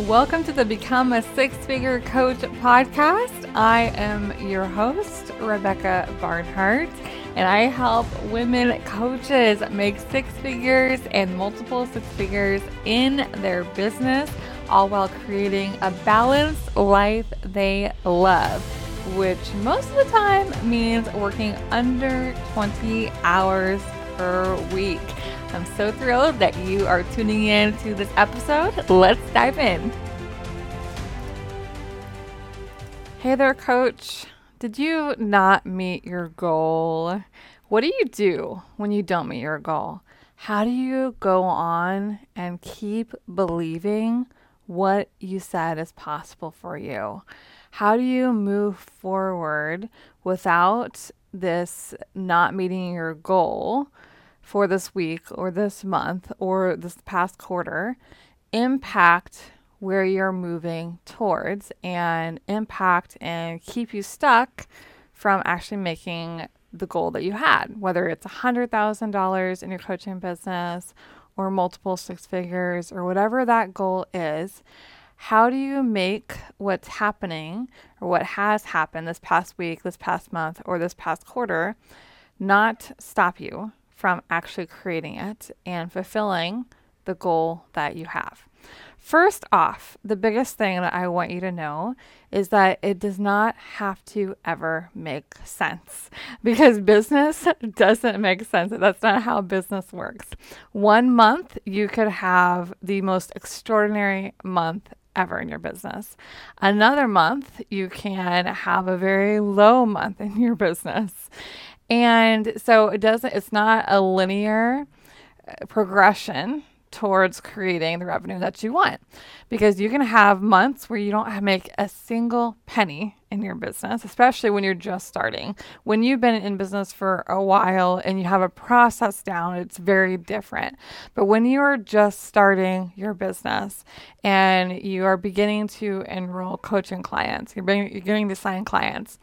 Welcome to the Become a Six Figure Coach podcast. I am your host, Rebecca Barnhart, and I help women coaches make six figures and multiple six figures in their business, all while creating a balanced life they love, which most of the time means working under 20 hours per week. I'm so thrilled that you are tuning in to this episode. Let's dive in. Hey there, coach. Did you not meet your goal? What do you do when you don't meet your goal? How do you go on and keep believing what you said is possible for you? How do you move forward without this not meeting your goal? For this week or this month or this past quarter impact where you're moving towards and impact and keep you stuck from actually making the goal that you had, whether it's $100,000 in your coaching business or multiple six figures or whatever that goal is. How do you make what's happening or what has happened this past week, this past month, or this past quarter not stop you from actually creating it and fulfilling the goal that you have. First off, the biggest thing that I want you to know is that it does not have to ever make sense because business doesn't make sense. That's not how business works. One month, you could have the most extraordinary month ever in your business. Another month, you can have a very low month in your business. And so it doesn't, it's not a linear uh, progression towards creating the revenue that you want. Because you can have months where you don't make a single penny in your business, especially when you're just starting. When you've been in business for a while and you have a process down, it's very different. But when you are just starting your business and you are beginning to enroll coaching clients, you're, getting to sign clients,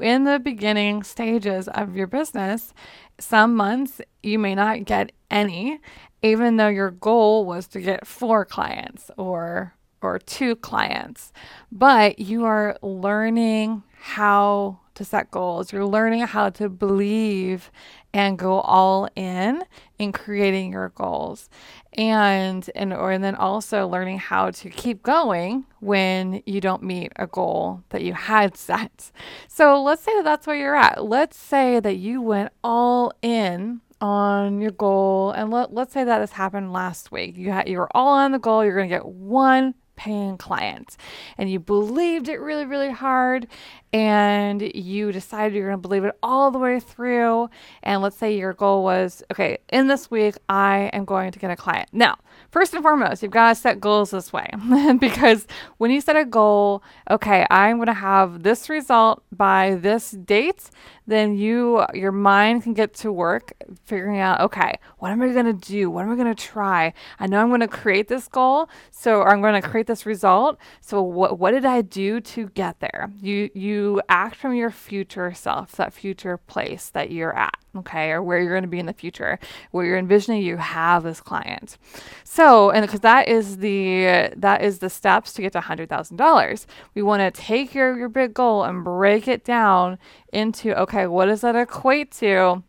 in the beginning stages of your business, some months you may not get any even though your goal was to get four clients or or two clients but you are learning how to set goals you're learning how to believe and go all in in creating your goals and and or and then also learning how to keep going when you don't meet a goal that you had set so let's say that that's where you're at let's say that you went all in on your goal, and let, let's say that this happened last week. You had you were all on the goal. You're going to get one paying clients and you believed it really, really hard, and you decided you're going to believe it all the way through. And let's say your goal was, okay, in this week I am going to get a client. Now, first and foremost, you've got to set goals this way because when you set a goal, okay, I'm going to have this result by this date, then you your mind can get to work figuring out, okay, what am I going to do? What am I going to try? I know I'm going to create this goal, so I'm going to create this result. So what what did I do to get there? You you act from your future self, that future place that you're at okay, or where you're going to be in the future, where you're envisioning you have this client. So, and because that is the that is the steps to get to hundred thousand dollars. We want to take your your big goal and break it down into okay, what does that equate to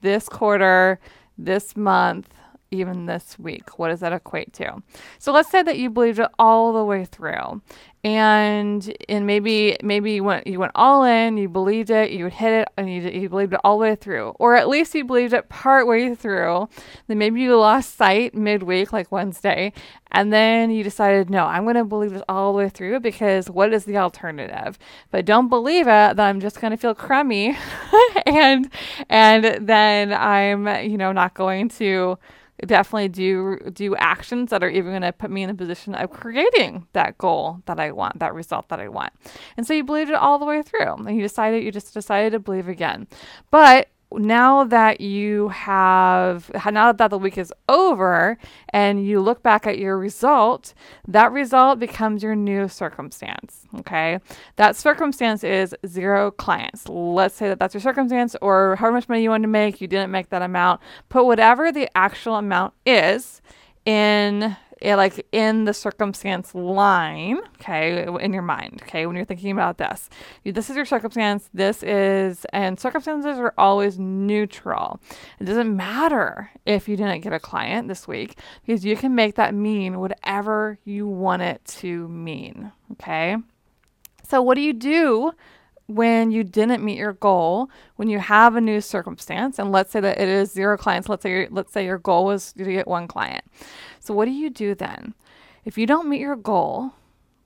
this quarter, this month, even this week? What does that equate to? So let's say that you believed it all the way through and and maybe maybe you went you went all in, you believed it, you hit it, and you you believed it all the way through, or at least you believed it part way through. Then maybe you lost sight midweek, like Wednesday, and then you decided, no, I'm going to believe this all the way through because what is the alternative? But don't believe it, then I'm just going to feel crummy, and and then I'm you know not going to definitely do do actions that are even going to put me in the position of creating that goal that I want, that result that I want. And so you believed it all the way through, and you decided you just decided to believe again. But now that you have now that the week is over and you look back at your result that result becomes your new circumstance okay? That circumstance is zero clients. Let's say that that's your circumstance or however much money you want to make you didn't make that amount. Put whatever the actual amount is in eh, like in the circumstance line, okay, in your mind, okay, when you're thinking about this. This is your circumstance, this is, and circumstances are always neutral. It doesn't matter if you didn't get a client this week because you can make that mean whatever you want it to mean, okay? So, what do you do when you didn't meet your goal, when you have a new circumstance, and let's say that it is zero clients, let's say let's say your goal was to get one client. So what do you do then? If you don't meet your goal,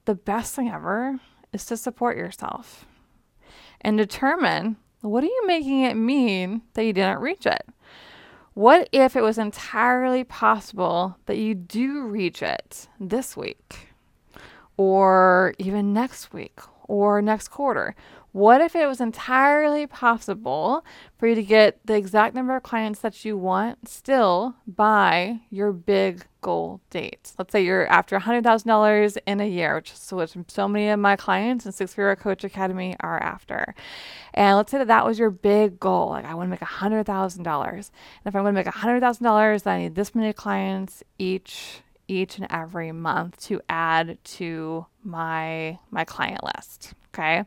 the best thing ever is to support yourself and determine what are you making it mean that you didn't reach it? What if it was entirely possible that you do reach it this week or even next week or next quarter? What if it was entirely possible for you to get the exact number of clients that you want still by your big goal date? Let's say you're after $100,000 in a year, which is what so many of my clients in Six Figure Coach Academy are after. And let's say that that was your big goal. Like, I want to make $100,000. And if I'm going to make $100,000, then I need this many clients each each and every month to add to my my client list. Okay.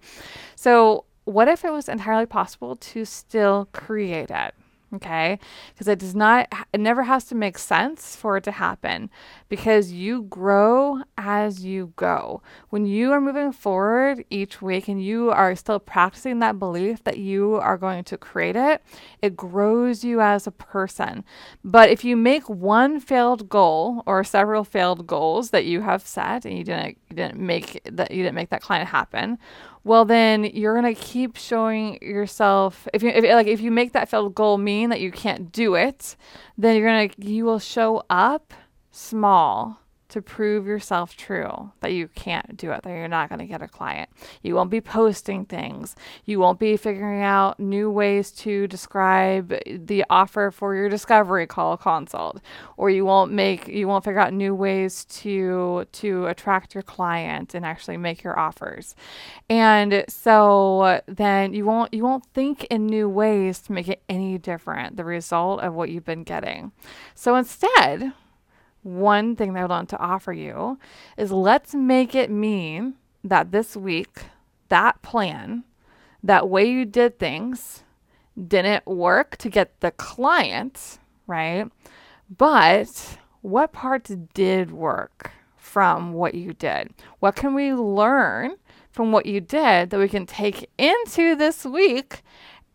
So, what if it was entirely possible to still create it? Okay. Because it does not, it never has to make sense for it to happen because you grow as you go. When you are moving forward each week and you are still practicing that belief that you are going to create it, it grows you as a person. But if you make one failed goal or several failed goals that you have set and you didn't, you didn't make that, you didn't make that client happen, well then you're to keep showing yourself if you if, like if you make that failed goal mean that you can't do it then you're to you will show up small to prove yourself true that you can't do it, that you're not going to get a client. You won't be posting things. You won't be figuring out new ways to describe the offer for your discovery call consult, or you won't make you won't figure out new ways to to attract your client and actually make your offers. And so then you won't you won't think in new ways to make it any different the result of what you've been getting. So instead, one thing that I want to offer you is let's make it mean that this week, that plan, that way you did things didn't work to get the client, right? But what parts did work from what you did? What can we learn from what you did that we can take into this week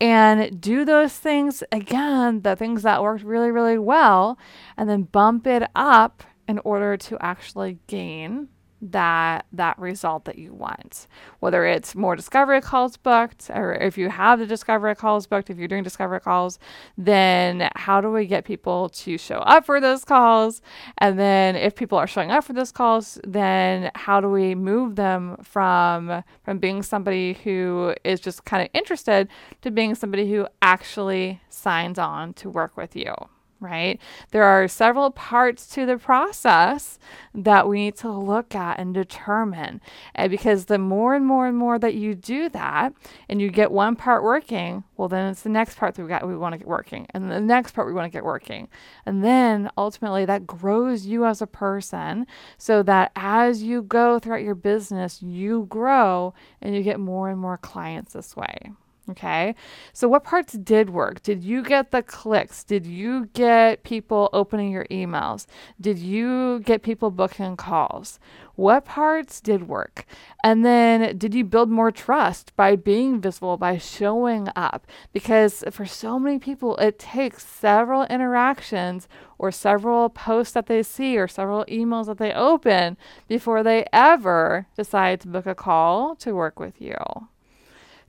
and do those things again, the things that worked really, really well, and then bump it up in order to actually gain that that result that you want. Whether it's more discovery calls booked or if you have the discovery calls booked if you're doing discovery calls then how do we get people to show up for those calls? And then if people are showing up for those calls then how do we move them from from being somebody who is just kind of interested to being somebody who actually signs on to work with you right? There are several parts to the process that we need to look at and determine. And because the more and more and more that you do that and you get one part working, well then it's the next part that we got we want to get working. And the next part we want to get working. And then ultimately that grows you as a person so that as you go throughout your business, you grow and you get more and more clients this way. Okay. So, what parts did work? Did you get the clicks? Did you get people opening your emails? Did you get people booking calls? What parts did work? And then, did you build more trust by being visible, by showing up? Because for so many people, it takes several interactions or several posts that they see or several emails that they open before they ever decide to book a call to work with you.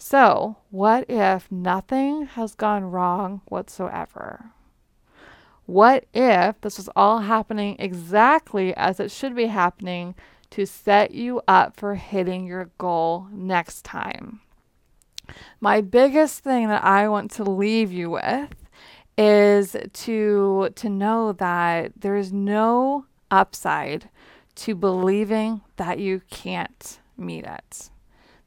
So, what if nothing has gone wrong whatsoever? What if this was all happening exactly as it should be happening to set you up for hitting your goal next time? My biggest thing that I want to leave you with is to to know that there is no upside to believing that you can't meet it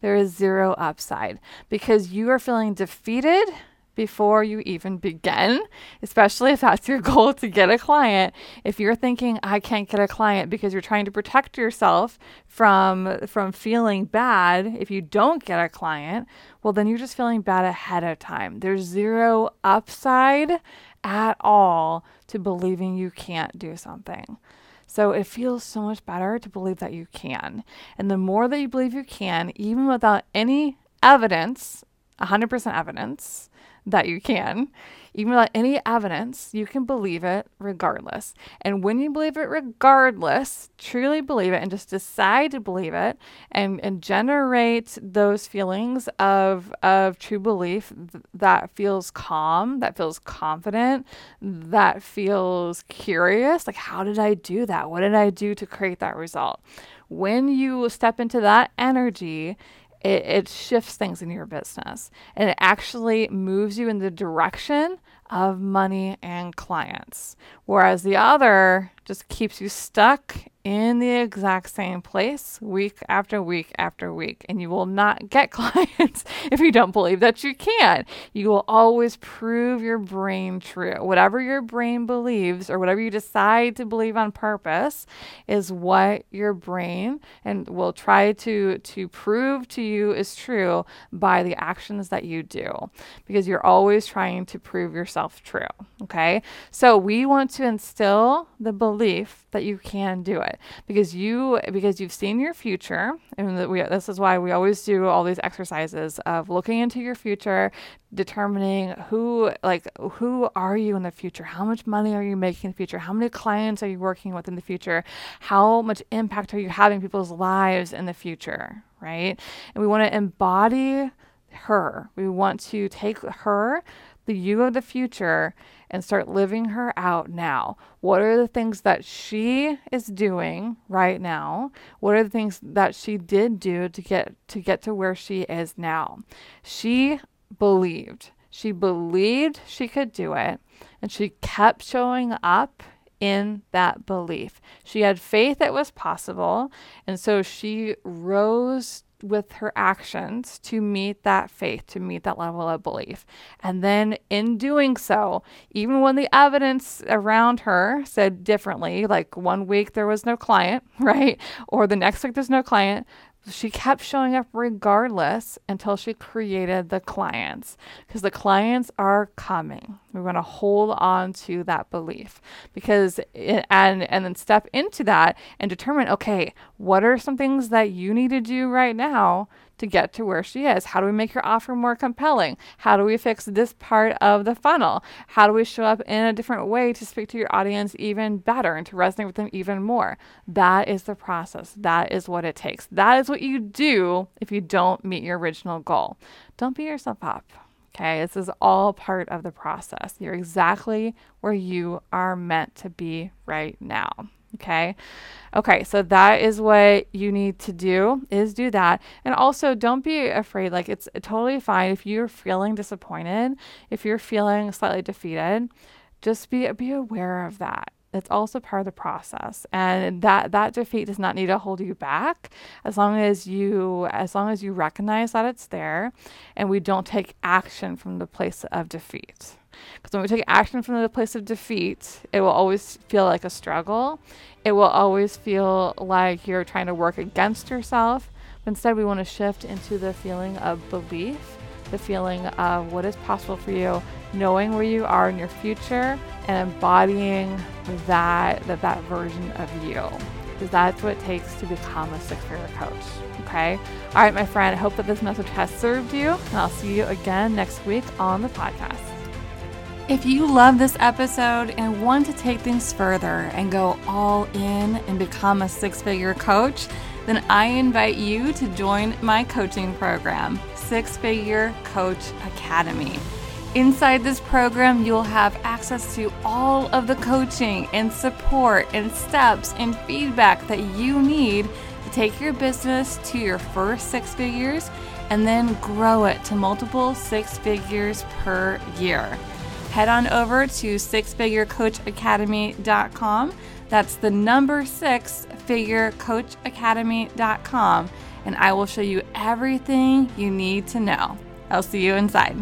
there is zero upside because you are feeling defeated before you even begin, especially if that's your goal to get a client. If you're thinking I can't get a client because you're trying to protect yourself from from feeling bad if you don't get a client, well then you're just feeling bad ahead of time. There's zero upside at all to believing you can't do something. So it feels so much better to believe that you can. And the more that you believe you can, even without any evidence, 100% evidence, that you can. Even without any evidence, you can believe it regardless. And when you believe it regardless, truly believe it and just decide to believe it and, and generate those feelings of, of true belief th- that feels calm, that feels confident, that feels curious. Like, how did I do that? What did I do to create that result? When you step into that energy, it, it shifts things in your business and it actually moves you in the direction of money and clients. Whereas the other just keeps you stuck in the exact same place week after week after week. And you will not get clients if you don't believe that you can. You will always prove your brain true. Whatever your brain believes or whatever you decide to believe on purpose is what your brain and will try to to prove to you is true by the actions that you do because you're always trying to prove yourself true. Okay? So we want to instill the belief that you can do it because you because you've seen your future and we, this is why we always do all these exercises of looking into your future determining who like who are you in the future? How much money are you making in the future? How many clients are you working with in the future? How much impact are you having people's lives in the future right? And we want to embody her. We want to take her the you of the future and start living her out now. What are the things that she is doing right now? What are the things that she did do to get to get to where she is now? She believed. She believed she could do it and she kept showing up in that belief. She had faith it was possible, and so she rose with her actions to meet that faith, to meet that level of belief. And then in doing so, even when the evidence around her said differently, like one week there was no client, right? Or the next week there's no client, she kept showing up regardless until she created the clients because the clients are coming. We're going to hold on to that belief because it, and and then step into that and determine okay, what are some things that you need to do right now to get to where she is? How do we make your offer more compelling? How do we fix this part of the funnel? How do we show up in a different way to speak to your audience even better and to resonate with them even more? That is the process. That is what it takes. That is what you do if you don't meet your original goal. Don't beat yourself up. Okay, this is all part of the process. You're exactly where you are meant to be right now. Okay. Okay, so that is what you need to do is do that. And also don't be afraid like it's totally fine if you're feeling disappointed, if you're feeling slightly defeated, just be be aware of that. It's also part of the process. And that that defeat does not need to hold you back as long as you as long as you recognize that it's there and we don't take action from the place of defeat. Because when we take action from the place of defeat, it will always feel like a struggle. It will always feel like you're trying to work against yourself. But instead, we want to shift into the feeling of belief, the feeling of what is possible for you, knowing where you are in your future, and embodying that that, that version of you. Because that's what it takes to become a six-figure coach. Okay. All right, my friend. I hope that this message has served you, and I'll see you again next week on the podcast. If you love this episode and want to take things further and go all in and become a six figure coach, then I invite you to join my coaching program, Six Figure Coach Academy. Inside this program, you'll have access to all of the coaching and support and steps and feedback that you need to take your business to your first six figures and then grow it to multiple six figures per year head on over to sixfigurecoachacademy.com. That's the number six figurecoachacademy.com, and I will show you everything you need to know. I'll see you inside.